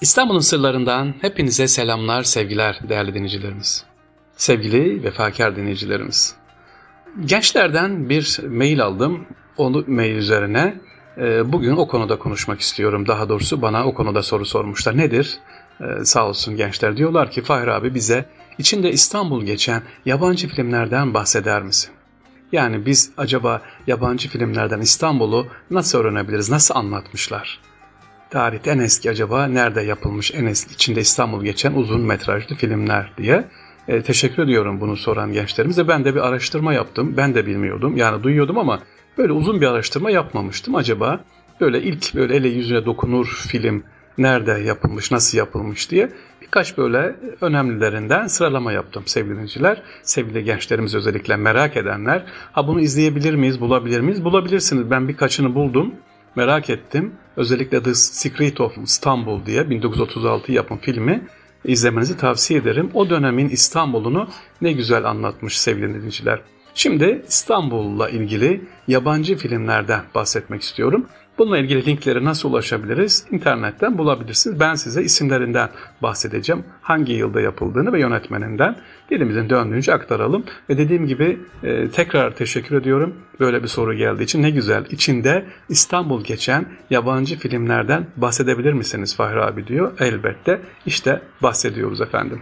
İstanbul'un sırlarından hepinize selamlar, sevgiler değerli dinleyicilerimiz. Sevgili vefakar dinleyicilerimiz. Gençlerden bir mail aldım. Onu mail üzerine e, bugün o konuda konuşmak istiyorum. Daha doğrusu bana o konuda soru sormuşlar. Nedir? Ee, sağ olsun gençler diyorlar ki Fahir abi bize içinde İstanbul geçen yabancı filmlerden bahseder misin? Yani biz acaba yabancı filmlerden İstanbul'u nasıl öğrenebiliriz, nasıl anlatmışlar? Tarihte en eski acaba nerede yapılmış en eski içinde İstanbul geçen uzun metrajlı filmler diye. E, teşekkür ediyorum bunu soran gençlerimize. Ben de bir araştırma yaptım. Ben de bilmiyordum. Yani duyuyordum ama böyle uzun bir araştırma yapmamıştım. Acaba böyle ilk böyle ele yüzüne dokunur film nerede yapılmış, nasıl yapılmış diye birkaç böyle önemlilerinden sıralama yaptım sevgili dinleyiciler. Sevgili gençlerimiz özellikle merak edenler. Ha bunu izleyebilir miyiz, bulabilir miyiz? Bulabilirsiniz. Ben birkaçını buldum. Merak ettim. Özellikle The Secret of Istanbul diye 1936 yapım filmi izlemenizi tavsiye ederim. O dönemin İstanbul'unu ne güzel anlatmış sevgili dinleyiciler. Şimdi İstanbul'la ilgili yabancı filmlerden bahsetmek istiyorum. Bununla ilgili linkleri nasıl ulaşabiliriz? İnternetten bulabilirsiniz. Ben size isimlerinden bahsedeceğim. Hangi yılda yapıldığını ve yönetmeninden dilimizin döndüğünce aktaralım. Ve dediğim gibi e, tekrar teşekkür ediyorum. Böyle bir soru geldiği için ne güzel. İçinde İstanbul geçen yabancı filmlerden bahsedebilir misiniz Fahri abi diyor. Elbette. İşte bahsediyoruz efendim.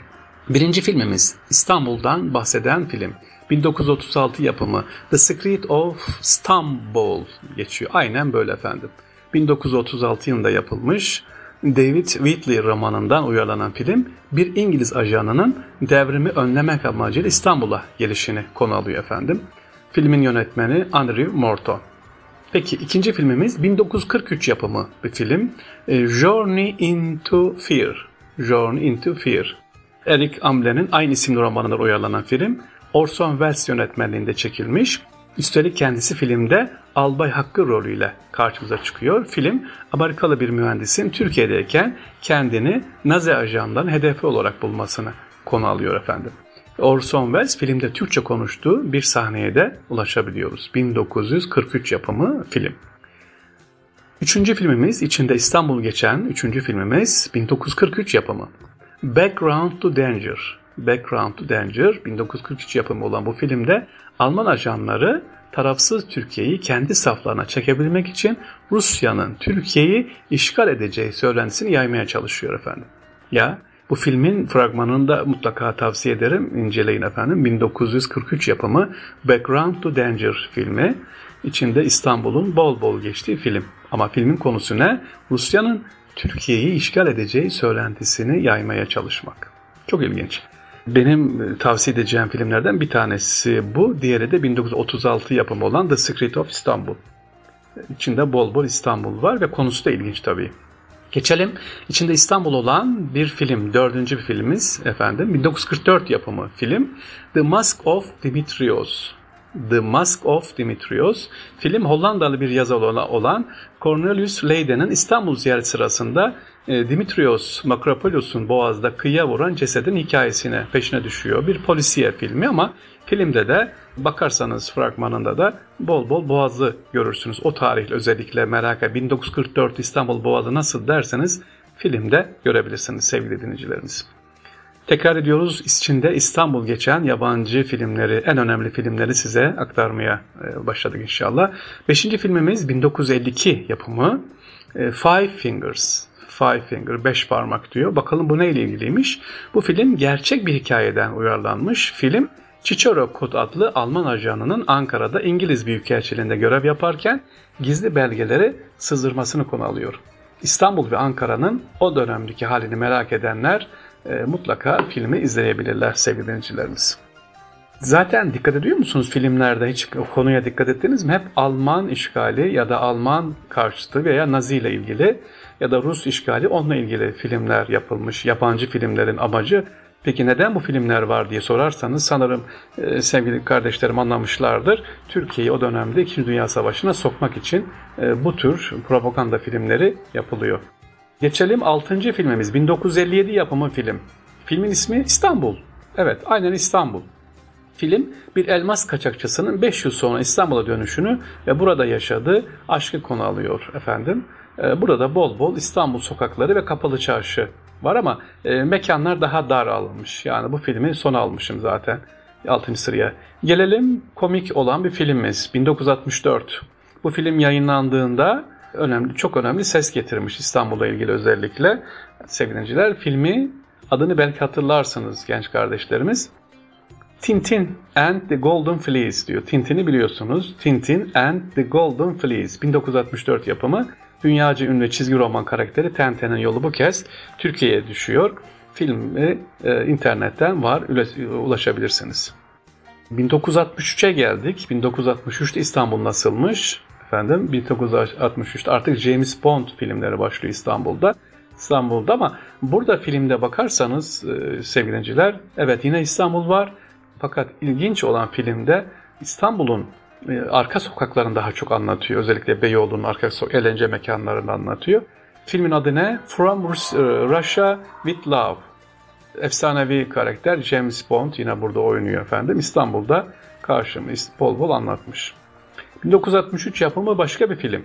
Birinci filmimiz İstanbul'dan bahseden film. 1936 yapımı The Secret of Stambul geçiyor. Aynen böyle efendim. 1936 yılında yapılmış David Wheatley romanından uyarlanan film bir İngiliz ajanının devrimi önlemek amacıyla İstanbul'a gelişini konu alıyor efendim. Filmin yönetmeni Andrew Morton. Peki ikinci filmimiz 1943 yapımı bir film. E, Journey into Fear. Journey into Fear. Eric Ambler'in aynı isimli romanından uyarlanan film Orson Welles yönetmenliğinde çekilmiş. Üstelik kendisi filmde albay hakkı rolüyle karşımıza çıkıyor. Film Amerikalı bir mühendisin Türkiye'deyken kendini Nazi ajanlarının hedefi olarak bulmasını konu alıyor efendim. Orson Welles filmde Türkçe konuştuğu bir sahneye de ulaşabiliyoruz. 1943 yapımı film. Üçüncü filmimiz içinde İstanbul geçen üçüncü filmimiz 1943 yapımı. Background to Danger. Background to Danger 1943 yapımı olan bu filmde Alman ajanları tarafsız Türkiye'yi kendi saflarına çekebilmek için Rusya'nın Türkiye'yi işgal edeceği söylentisini yaymaya çalışıyor efendim. Ya bu filmin fragmanını da mutlaka tavsiye ederim. inceleyin efendim. 1943 yapımı Background to Danger filmi. İçinde İstanbul'un bol bol geçtiği film. Ama filmin konusu ne? Rusya'nın Türkiye'yi işgal edeceği söylentisini yaymaya çalışmak. Çok ilginç. Benim e, tavsiye edeceğim filmlerden bir tanesi bu. Diğeri de 1936 yapımı olan The Secret of Istanbul. İçinde bol bol İstanbul var ve konusu da ilginç tabii. Geçelim. İçinde İstanbul olan bir film, dördüncü bir filmimiz efendim. 1944 yapımı film. The Mask of Dimitrios. The Mask of Dimitrios. Film Hollandalı bir yazar olan Cornelius Leyden'in İstanbul ziyareti sırasında e, Dimitrios Makropolios'un boğazda kıyıya vuran cesedin hikayesine peşine düşüyor. Bir polisiye filmi ama filmde de bakarsanız fragmanında da bol bol boğazı görürsünüz. O tarih özellikle merak et 1944 İstanbul Boğazı nasıl derseniz filmde görebilirsiniz sevgili dinleyicilerimiz. Tekrar ediyoruz içinde İstanbul geçen yabancı filmleri, en önemli filmleri size aktarmaya e, başladık inşallah. Beşinci filmimiz 1952 yapımı e, Five Fingers. Five Finger, beş parmak diyor. Bakalım bu neyle ilgiliymiş? Bu film gerçek bir hikayeden uyarlanmış. Film Chichoro Kod adlı Alman ajanının Ankara'da İngiliz Büyükelçiliğinde görev yaparken gizli belgeleri sızdırmasını konu alıyor. İstanbul ve Ankara'nın o dönemdeki halini merak edenler e, mutlaka filmi izleyebilirler sevgili dinleyicilerimiz. Zaten dikkat ediyor musunuz filmlerde hiç konuya dikkat ettiniz mi? Hep Alman işgali ya da Alman karşıtı veya Nazi ile ilgili ya da Rus işgali onunla ilgili filmler yapılmış. Yabancı filmlerin amacı Peki neden bu filmler var diye sorarsanız sanırım e, sevgili kardeşlerim anlamışlardır. Türkiye'yi o dönemde 2. Dünya Savaşı'na sokmak için e, bu tür propaganda filmleri yapılıyor. Geçelim 6. filmimiz 1957 yapımı film. Filmin ismi İstanbul. Evet aynen İstanbul. Film bir elmas kaçakçısının 5 yıl sonra İstanbul'a dönüşünü ve burada yaşadığı aşkı konu alıyor efendim. E, burada bol bol İstanbul sokakları ve kapalı çarşı var ama e, mekanlar daha dar alınmış. Yani bu filmi sona almışım zaten 6. sıraya. Gelelim komik olan bir filmimiz 1964. Bu film yayınlandığında önemli, çok önemli ses getirmiş İstanbul'la ilgili özellikle. Sevgiliciler filmi adını belki hatırlarsınız genç kardeşlerimiz. Tintin and the Golden Fleece diyor. Tintin'i biliyorsunuz. Tintin and the Golden Fleece 1964 yapımı. Dünyaca ünlü çizgi roman karakteri Tenten'in yolu bu kez Türkiye'ye düşüyor. Filmi e, internetten var, ulaşabilirsiniz. 1963'e geldik. 1963'te İstanbul nasılmış? Efendim 1963'te artık James Bond filmleri başlıyor İstanbul'da. İstanbul'da ama burada filmde bakarsanız e, sevgiliciler evet yine İstanbul var. Fakat ilginç olan filmde İstanbul'un e, arka sokaklarını daha çok anlatıyor. Özellikle Beyoğlu'nun arka eğlence mekanlarını anlatıyor. Filmin adı ne? From e, Russia with Love. Efsanevi karakter James Bond yine burada oynuyor efendim. İstanbul'da karşımız bol bol anlatmış. 1963 yapımı başka bir film.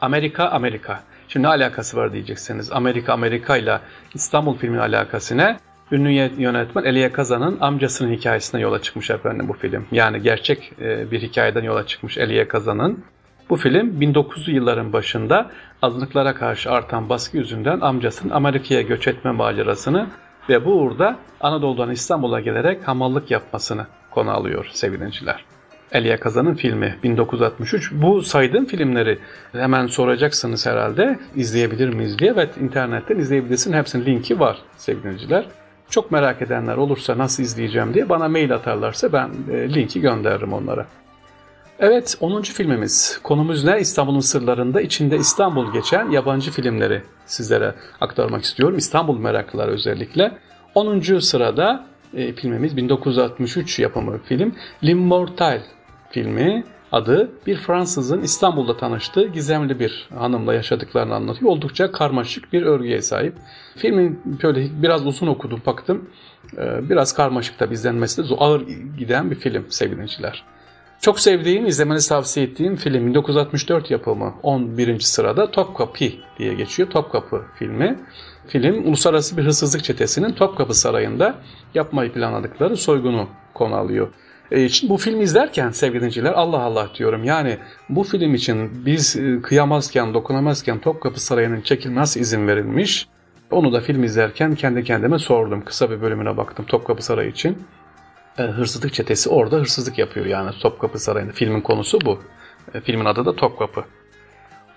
Amerika Amerika. Şimdi ne alakası var diyeceksiniz. Amerika Amerika ile İstanbul filmin alakası ne? Ünlü yönetmen Elia Kazan'ın amcasının hikayesine yola çıkmış efendim bu film. Yani gerçek e, bir hikayeden yola çıkmış Elia Kazan'ın. Bu film 1900'lü yılların başında azınlıklara karşı artan baskı yüzünden amcasının Amerika'ya göç etme macerasını ve bu uğurda Anadolu'dan İstanbul'a gelerek hamallık yapmasını konu alıyor sevgiliciler. Elia Kazan'ın filmi 1963. Bu saydığım filmleri hemen soracaksınız herhalde izleyebilir miyiz diye. Evet internetten izleyebilirsin. Hepsinin linki var sevgiliciler. Çok merak edenler olursa nasıl izleyeceğim diye bana mail atarlarsa ben e, linki gönderirim onlara. Evet 10. filmimiz. Konumuz ne? İstanbul'un sırlarında içinde İstanbul geçen yabancı filmleri sizlere aktarmak istiyorum. İstanbul meraklılar özellikle. 10. sırada e, filmimiz 1963 yapımı film L'Immortal filmi adı bir Fransızın İstanbul'da tanıştığı gizemli bir hanımla yaşadıklarını anlatıyor. Oldukça karmaşık bir örgüye sahip. Filmin böyle biraz uzun okudum baktım. Ee, biraz karmaşık da izlenmesi de ağır giden bir film. Çok sevdiğim, izlemenizi tavsiye ettiğim film 1964 yapımı 11. sırada Topkapı diye geçiyor. Topkapı filmi. Film uluslararası bir hırsızlık çetesinin Topkapı Sarayı'nda yapmayı planladıkları soygunu konu alıyor. E, için bu filmi izlerken sevgili dinleyiciler Allah Allah diyorum. Yani bu film için biz e, kıyamazken, dokunamazken Topkapı Sarayı'nın çekilmesi izin verilmiş. Onu da film izlerken kendi kendime sordum. Kısa bir bölümüne baktım Topkapı Sarayı için. E, hırsızlık çetesi orada hırsızlık yapıyor yani Topkapı Sarayı'nda. Filmin konusu bu. E, filmin adı da Topkapı.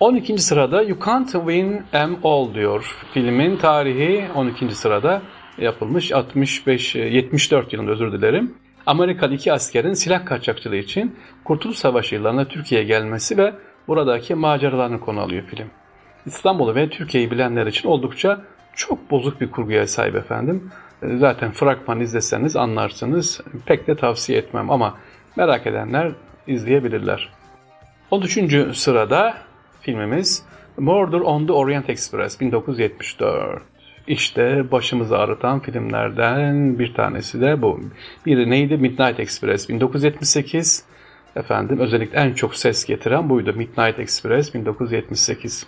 12. sırada You Can't Win Em All diyor. Filmin tarihi 12. sırada yapılmış 65 74 yılında özür dilerim. Amerikalı iki askerin silah kaçakçılığı için Kurtuluş Savaşı yıllarında Türkiye'ye gelmesi ve buradaki maceralarını konu alıyor film. İstanbul'u ve Türkiye'yi bilenler için oldukça çok bozuk bir kurguya sahip efendim. Zaten fragman izleseniz anlarsınız. Pek de tavsiye etmem ama merak edenler izleyebilirler. 13. sırada filmimiz Murder on the Orient Express 1974. İşte başımızı ağrıtan filmlerden bir tanesi de bu. Biri neydi? Midnight Express 1978. Efendim özellikle en çok ses getiren buydu. Midnight Express 1978.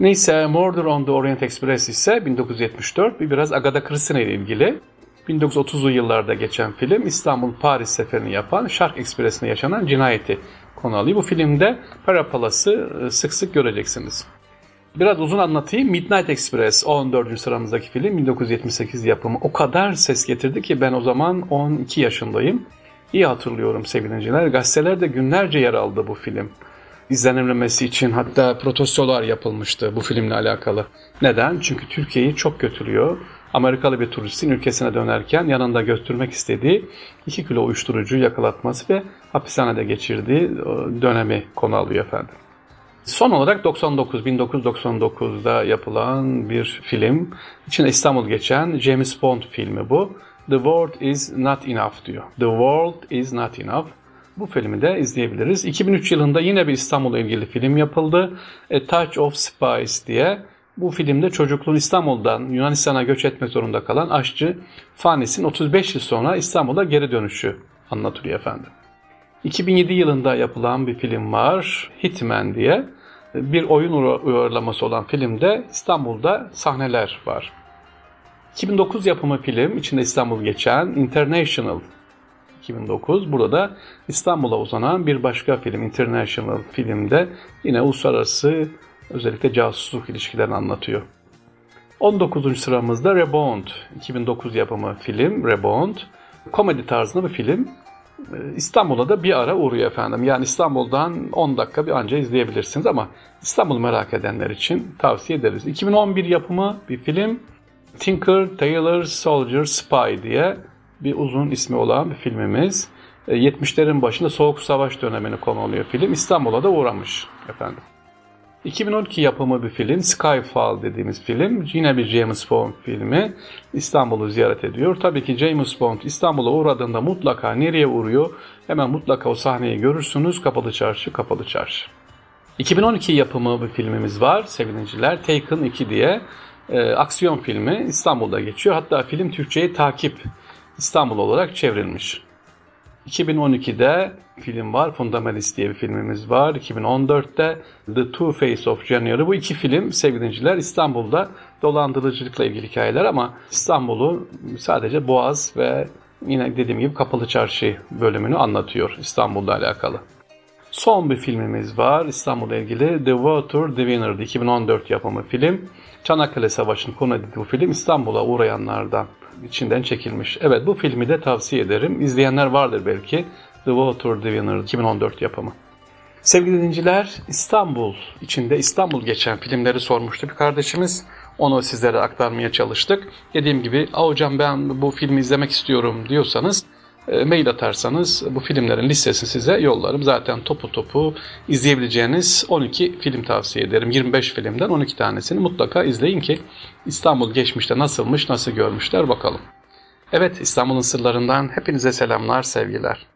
Neyse Murder on the Orient Express ise 1974 bir biraz Agatha Christie ile ilgili. 1930'lu yıllarda geçen film İstanbul-Paris seferini yapan Shark Express'ine yaşanan cinayeti konu alıyor. Bu filmde Para Palas'ı e, sık sık göreceksiniz. Biraz uzun anlatayım. Midnight Express 14. sıramızdaki film 1978 yapımı. O kadar ses getirdi ki ben o zaman 12 yaşındayım. İyi hatırlıyorum sevgiliciler. Gazetelerde günlerce yer aldı bu film. İzlenilmesi için hatta protestolar yapılmıştı bu filmle alakalı. Neden? Çünkü Türkiye'yi çok götürüyor. Amerikalı bir turistin ülkesine dönerken yanında götürmek istediği 2 kilo uyuşturucu yakalatması ve hapishanede geçirdiği dönemi konu alıyor efendim. Son olarak 99, 1999'da yapılan bir film. İçinde İstanbul geçen James Bond filmi bu. The World is Not Enough diyor. The World is Not Enough. Bu filmi de izleyebiliriz. 2003 yılında yine bir İstanbul'la ilgili film yapıldı. A Touch of Spice diye. Bu filmde çocukluğun İstanbul'dan Yunanistan'a göç etmek zorunda kalan aşçı Fanis'in 35 yıl sonra İstanbul'a geri dönüşü anlatılıyor efendim. 2007 yılında yapılan bir film var Hitman diye. bir oyun uyarlaması olan filmde İstanbul'da sahneler var. 2009 yapımı film, içinde İstanbul geçen International 2009. Burada da İstanbul'a uzanan bir başka film, International filmde yine uluslararası özellikle casusluk ilişkilerini anlatıyor. 19. sıramızda Rebound, 2009 yapımı film Rebound. Komedi tarzında bir film. Ee, İstanbul'a da bir ara uğruyor efendim. Yani İstanbul'dan 10 dakika bir anca izleyebilirsiniz ama İstanbul'u merak edenler için tavsiye ederiz. 2011 yapımı bir film Tinker, Tailor, Soldier, Spy diye bir uzun ismi olan bir filmimiz. 70'lerin ee, başında Soğuk Savaş dönemini konu alıyor film. İstanbul'a da uğramış efendim. 2012 yapımı bir film Skyfall dediğimiz film. Yine bir James Bond filmi. İstanbul'u ziyaret ediyor. Tabii ki James Bond İstanbul'a uğradığında mutlaka nereye uğruyor? Hemen mutlaka o sahneyi görürsünüz. Kapalı Çarşı, Kapalı Çarşı. 2012 yapımı bir filmimiz var sevgiliciler. Taken 2 diye e, aksiyon filmi İstanbul'da geçiyor. Hatta film Türkçe'ye takip İstanbul olarak çevrilmiş. 2012'de film var. Fundamentalist diye bir filmimiz var. 2014'te The Two Face of January. Bu iki film sevgili İstanbul'da dolandırıcılıkla ilgili hikayeler ama İstanbul'u sadece Boğaz ve yine dediğim gibi Kapalı Çarşı bölümünü anlatıyor İstanbul'da alakalı. Son bir filmimiz var İstanbul'la ilgili The Water The Winner'dı 2014 yapımı film. Çanakkale Savaşı'nın konu edildiği bu film İstanbul'a uğrayanlardan içinden çekilmiş. Evet bu filmi de tavsiye ederim. İzleyenler vardır belki. The Water Winner 2014 yapımı. Sevgili dinleyiciler İstanbul içinde İstanbul geçen filmleri sormuştu bir kardeşimiz. Onu sizlere aktarmaya çalıştık. Dediğim gibi hocam ben bu filmi izlemek istiyorum diyorsanız mail atarsanız bu filmlerin listesini size yollarım. Zaten topu topu izleyebileceğiniz 12 film tavsiye ederim. 25 filmden 12 tanesini mutlaka izleyin ki İstanbul geçmişte nasılmış, nasıl görmüşler bakalım. Evet İstanbul'un sırlarından hepinize selamlar, sevgiler.